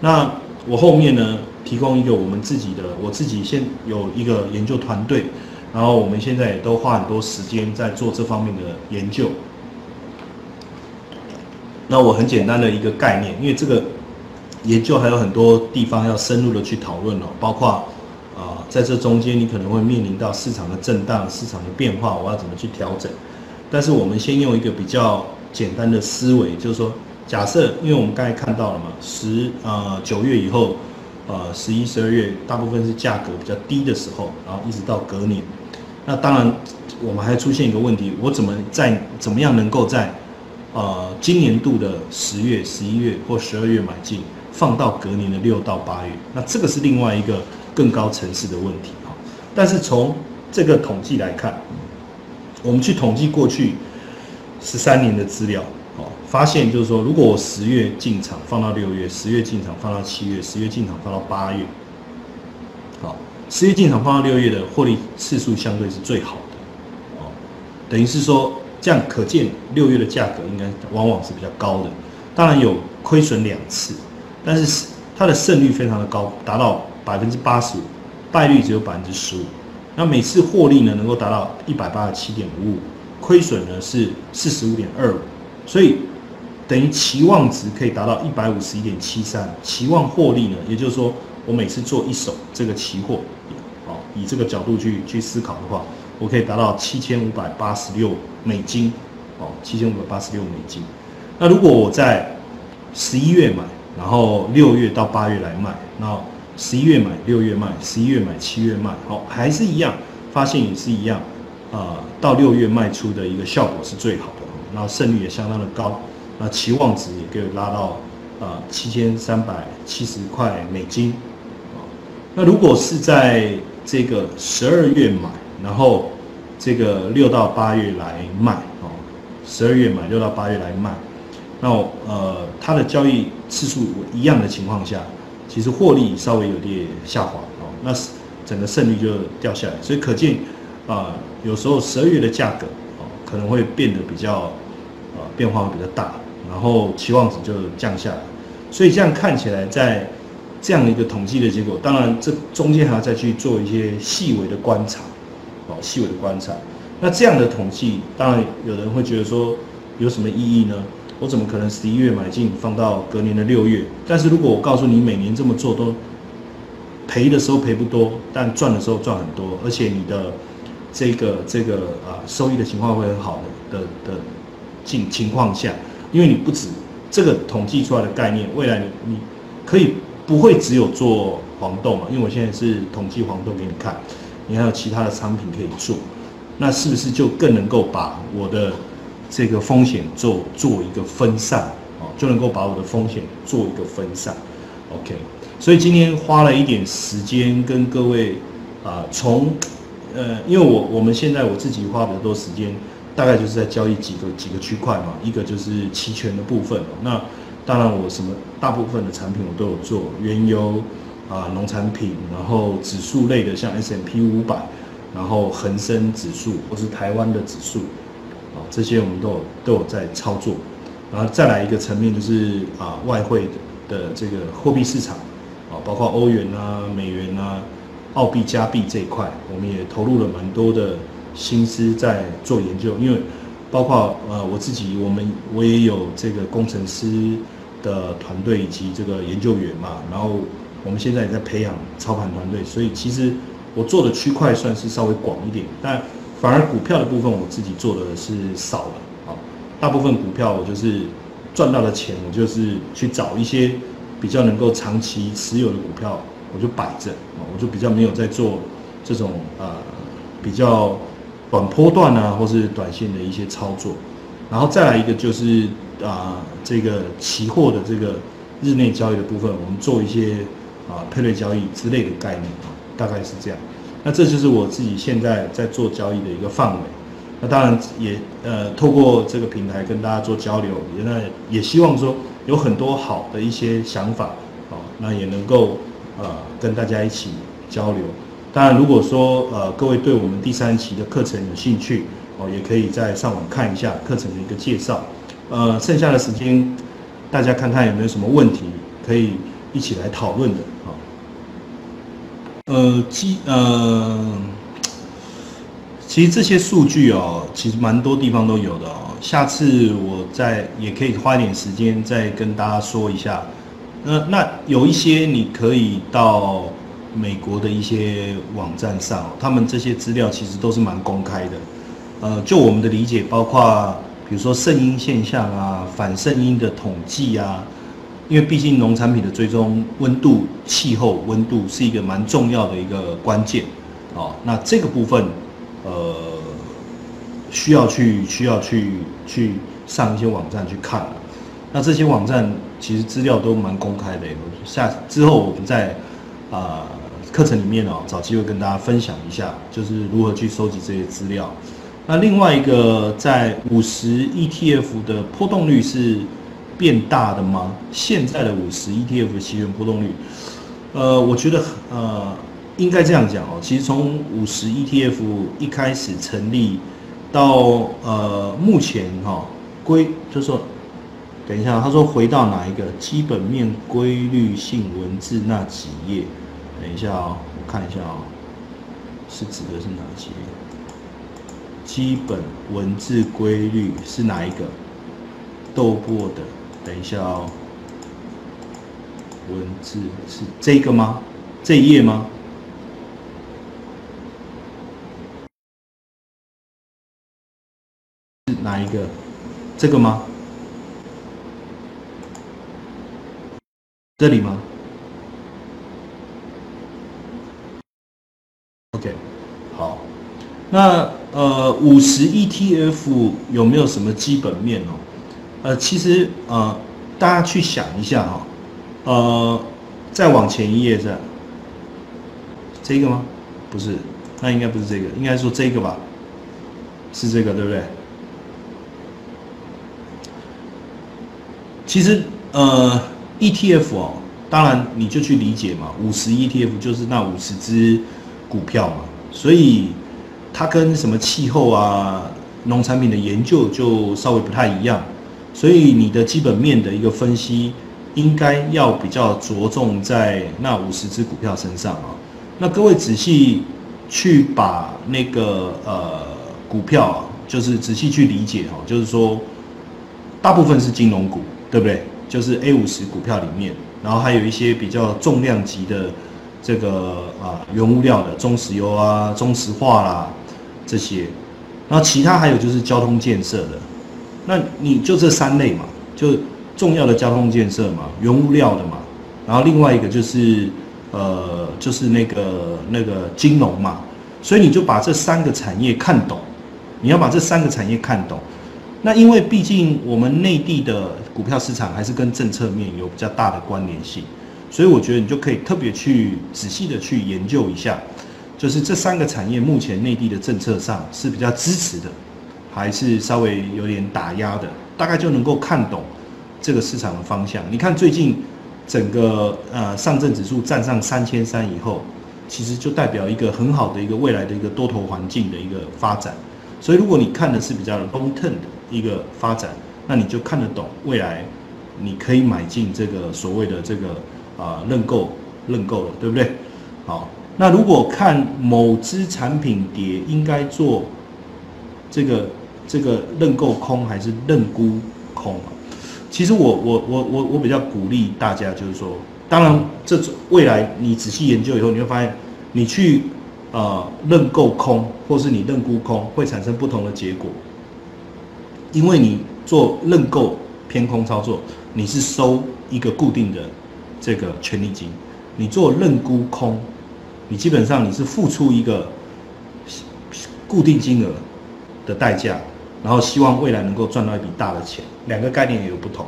那我后面呢，提供一个我们自己的，我自己先有一个研究团队，然后我们现在也都花很多时间在做这方面的研究。那我很简单的一个概念，因为这个研究还有很多地方要深入的去讨论哦，包括啊，在这中间你可能会面临到市场的震荡、市场的变化，我要怎么去调整？但是我们先用一个比较简单的思维，就是说，假设，因为我们刚才看到了嘛，十呃九月以后，呃十一、十二月大部分是价格比较低的时候，然后一直到隔年，那当然我们还出现一个问题，我怎么在怎么样能够在呃，今年度的十月、十一月或十二月买进，放到隔年的六到八月，那这个是另外一个更高层次的问题哈。但是从这个统计来看，我们去统计过去十三年的资料，发现就是说，如果我十月进场放到六月，十月进场放到七月，十月进场放到八月，好，十月进场放到六月的获利次数相对是最好的，哦，等于是说。这样可见，六月的价格应该往往是比较高的。当然有亏损两次，但是它的胜率非常的高，达到百分之八十五，败率只有百分之十五。那每次获利呢，能够达到一百八十七点五五，亏损呢是四十五点二五，所以等于期望值可以达到一百五十一点七三。期望获利呢，也就是说，我每次做一手这个期货，哦，以这个角度去去思考的话。我可以达到七千五百八十六美金，哦，七千五百八十六美金。那如果我在十一月买，然后六月到八月来卖，那十一月买，六月卖，十一月买，七月卖，好，还是一样，发现也是一样，啊，到六月卖出的一个效果是最好的，然后胜率也相当的高，那期望值也可以拉到啊七千三百七十块美金，那如果是在这个十二月买。然后这个六到八月来卖哦，十二月买六到八月来卖，那呃它的交易次数一样的情况下，其实获利稍微有点下滑哦，那整个胜率就掉下来，所以可见啊有时候十二月的价格哦可能会变得比较呃变化会比较大，然后期望值就降下来，所以这样看起来在这样的一个统计的结果，当然这中间还要再去做一些细微的观察。哦，细微的观察，那这样的统计，当然有人会觉得说，有什么意义呢？我怎么可能十一月买进放到隔年的六月？但是如果我告诉你每年这么做都赔的时候赔不多，但赚的时候赚很多，而且你的这个这个啊收益的情况会很好的的的情情况下，因为你不止这个统计出来的概念，未来你你可以不会只有做黄豆嘛？因为我现在是统计黄豆给你看。你还有其他的产品可以做，那是不是就更能够把我的这个风险做做一个分散哦，就能够把我的风险做一个分散，OK。所以今天花了一点时间跟各位啊，从呃，因为我我们现在我自己花比较多时间，大概就是在交易几个几个区块嘛，一个就是期权的部分，那当然我什么大部分的产品我都有做，原油。啊，农产品，然后指数类的，像 S M P 五百，然后恒生指数或是台湾的指数，啊，这些我们都有都有在操作。然后再来一个层面就是啊，外汇的的这个货币市场，啊，包括欧元啊、美元啊、澳币、加币这一块，我们也投入了蛮多的心思在做研究。因为包括呃我自己，我们我也有这个工程师的团队以及这个研究员嘛，然后。我们现在也在培养操盘团队，所以其实我做的区块算是稍微广一点，但反而股票的部分我自己做的是少了啊。大部分股票我就是赚到的钱，我就是去找一些比较能够长期持有的股票，我就摆着啊，我就比较没有在做这种呃比较短波段啊，或是短线的一些操作。然后再来一个就是啊这个期货的这个日内交易的部分，我们做一些。啊，配对交易之类的概念啊，大概是这样。那这就是我自己现在在做交易的一个范围。那当然也呃，透过这个平台跟大家做交流，也那也希望说有很多好的一些想法啊，那也能够呃跟大家一起交流。当然，如果说呃各位对我们第三期的课程有兴趣哦，也可以在上网看一下课程的一个介绍。呃，剩下的时间大家看看有没有什么问题可以。一起来讨论的啊。呃，基呃，其实这些数据哦，其实蛮多地方都有的哦。下次我再也可以花一点时间再跟大家说一下。那那有一些你可以到美国的一些网站上，他们这些资料其实都是蛮公开的。呃，就我们的理解，包括比如说圣婴现象啊、反圣婴的统计啊，因为毕竟农产品的追踪温度、气候温度是一个蛮重要的一个关键。哦，那这个部分，呃，需要去需要去去上一些网站去看。那这些网站其实资料都蛮公开的，下之后我们再啊课程里面哦找机会跟大家分享一下，就是如何去收集这些资料。那另外一个在五十 ETF 的波动率是变大的吗？现在的五十 ETF 期权波动率，呃，我觉得呃应该这样讲哦，其实从五十 ETF 一开始成立到呃目前哈规就说。等一下，他说回到哪一个基本面规律性文字那几页？等一下哦，我看一下哦，是指的是哪几页？基本文字规律是哪一个？豆粕的，等一下哦，文字是这个吗？这一页吗？是哪一个？这个吗？这里吗？OK，好，那呃，五十 ETF 有没有什么基本面哦？呃，其实呃，大家去想一下哈，呃，再往前一页，这这个吗？不是，那应该不是这个，应该说这个吧？是这个对不对？其实呃。ETF 哦，当然你就去理解嘛，五十 ETF 就是那五十只股票嘛，所以它跟什么气候啊、农产品的研究就稍微不太一样，所以你的基本面的一个分析应该要比较着重在那五十只股票身上啊。那各位仔细去把那个呃股票啊，就是仔细去理解哈，就是说大部分是金融股，对不对？就是 A 五十股票里面，然后还有一些比较重量级的这个啊原物料的中石油啊、中石化啦这些，然后其他还有就是交通建设的，那你就这三类嘛，就重要的交通建设嘛、原物料的嘛，然后另外一个就是呃就是那个那个金融嘛，所以你就把这三个产业看懂，你要把这三个产业看懂。那因为毕竟我们内地的股票市场还是跟政策面有比较大的关联性，所以我觉得你就可以特别去仔细的去研究一下，就是这三个产业目前内地的政策上是比较支持的，还是稍微有点打压的，大概就能够看懂这个市场的方向。你看最近整个呃上证指数站上三千三以后，其实就代表一个很好的一个未来的一个多头环境的一个发展。所以如果你看的是比较 long term 的。一个发展，那你就看得懂未来，你可以买进这个所谓的这个啊认购认购了，对不对？好，那如果看某只产品跌，应该做这个这个认购空还是认沽空啊？其实我我我我我比较鼓励大家，就是说，当然这未来你仔细研究以后，你会发现，你去呃认购空，或是你认沽空，会产生不同的结果。因为你做认购偏空操作，你是收一个固定的这个权利金；你做认沽空，你基本上你是付出一个固定金额的代价，然后希望未来能够赚到一笔大的钱。两个概念也有不同，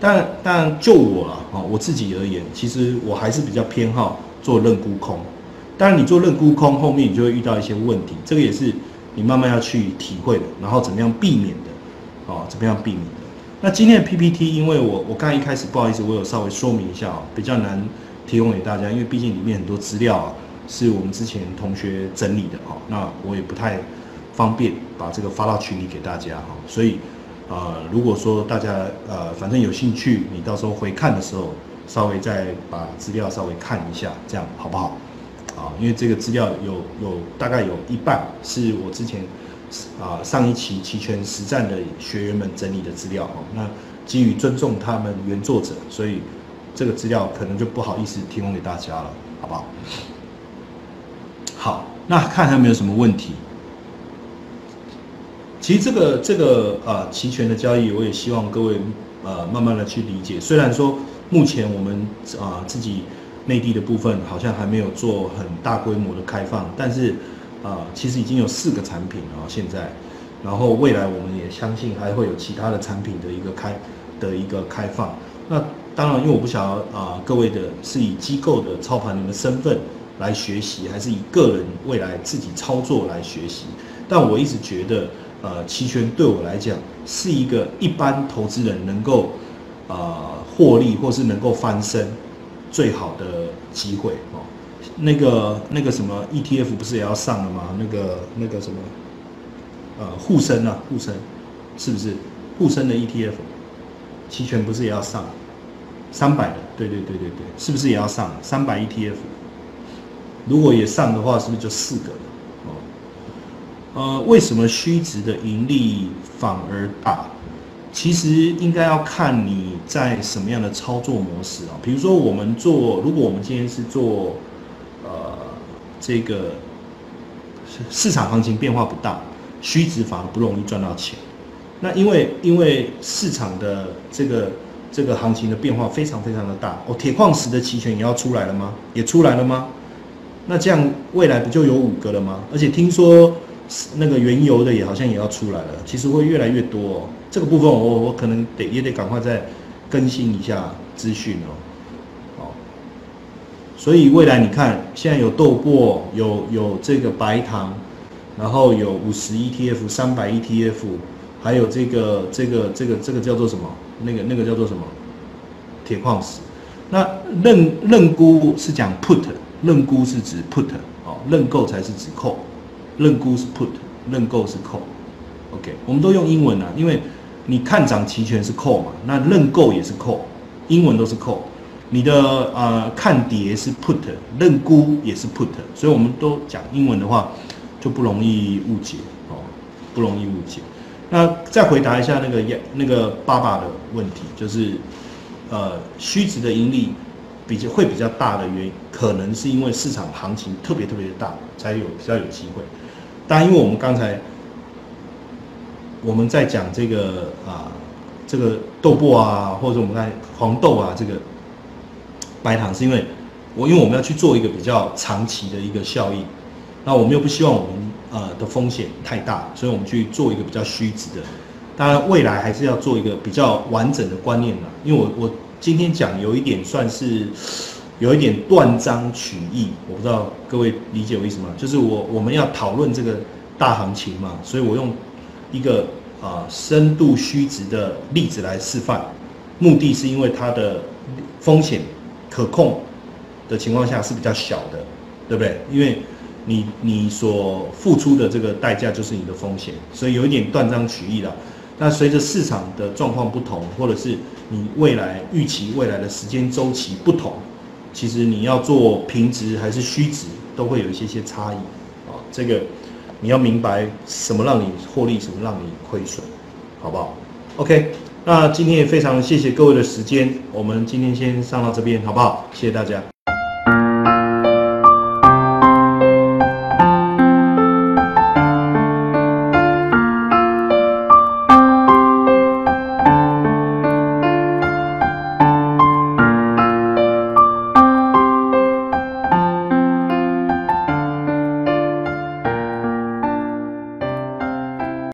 但但就我了啊，我自己而言，其实我还是比较偏好做认沽空。当然，你做认沽空后面你就会遇到一些问题，这个也是你慢慢要去体会的，然后怎么样避免的。哦，怎么样避免的？那今天的 PPT，因为我我刚一开始不好意思，我有稍微说明一下哦，比较难提供给大家，因为毕竟里面很多资料啊是我们之前同学整理的哈，那我也不太方便把这个发到群里给大家哈，所以呃，如果说大家呃反正有兴趣，你到时候回看的时候稍微再把资料稍微看一下，这样好不好？啊，因为这个资料有有大概有一半是我之前啊上一期期权实战的学员们整理的资料哦。那基于尊重他们原作者，所以这个资料可能就不好意思提供给大家了，好不好？好，那看还有没有什么问题？其实这个这个呃期权的交易，我也希望各位呃慢慢的去理解。虽然说目前我们啊自己内地的部分好像还没有做很大规模的开放，但是啊其实已经有四个产品了现在，然后未来我们也相信还会有其他的产品的一个开的一个开放。那当然，因为我不想要啊各位的是以机构的操盘人的身份来学习，还是以个人未来自己操作来学习。但我一直觉得。呃，期权对我来讲是一个一般投资人能够呃获利或是能够翻身最好的机会哦。那个那个什么 ETF 不是也要上了吗？那个那个什么呃沪深啊，沪深是不是沪深的 ETF 期权不是也要上三百的？对对对对对，是不是也要上三百 ETF？如果也上的话，是不是就四个了？哦？呃，为什么虚值的盈利反而大？其实应该要看你在什么样的操作模式啊。比如说，我们做，如果我们今天是做，呃，这个市场行情变化不大，虚值反而不容易赚到钱。那因为因为市场的这个这个行情的变化非常非常的大。哦，铁矿石的期权也要出来了吗？也出来了吗？那这样未来不就有五个了吗？而且听说。那个原油的也好像也要出来了，其实会越来越多。哦。这个部分我我可能得也得赶快再更新一下资讯哦。好，所以未来你看，现在有豆粕，有有这个白糖，然后有五十 ETF、三百 ETF，还有这个这个这个这个叫做什么？那个那个叫做什么？铁矿石。那认认沽是讲 put，认沽是指 put 哦，认购才是指 call。认沽是 put，认购是 call，OK，我们都用英文啊，因为你看涨期权是 call 嘛，那认购也是 call，英文都是 call，你的呃看跌是 put，认沽也是 put，所以我们都讲英文的话就不容易误解哦，不容易误解。那再回答一下那个那个爸爸的问题，就是呃虚值的盈利。比较会比较大的原因，可能是因为市场行情特别特别的大，才有比较有机会。但因为我们刚才我们在讲这个啊，这个豆粕啊，或者我们看黄豆啊，这个白糖，是因为我因为我们要去做一个比较长期的一个效应，那我们又不希望我们呃的风险太大，所以我们去做一个比较虚值的。当然，未来还是要做一个比较完整的观念的，因为我我。今天讲有一点算是有一点断章取义，我不知道各位理解我意思吗？就是我我们要讨论这个大行情嘛，所以我用一个啊深度虚值的例子来示范，目的是因为它的风险可控的情况下是比较小的，对不对？因为你你所付出的这个代价就是你的风险，所以有一点断章取义了。那随着市场的状况不同，或者是你未来预期未来的时间周期不同，其实你要做平值还是虚值，都会有一些些差异啊。这个你要明白什么让你获利，什么让你亏损，好不好？OK，那今天也非常谢谢各位的时间，我们今天先上到这边，好不好？谢谢大家。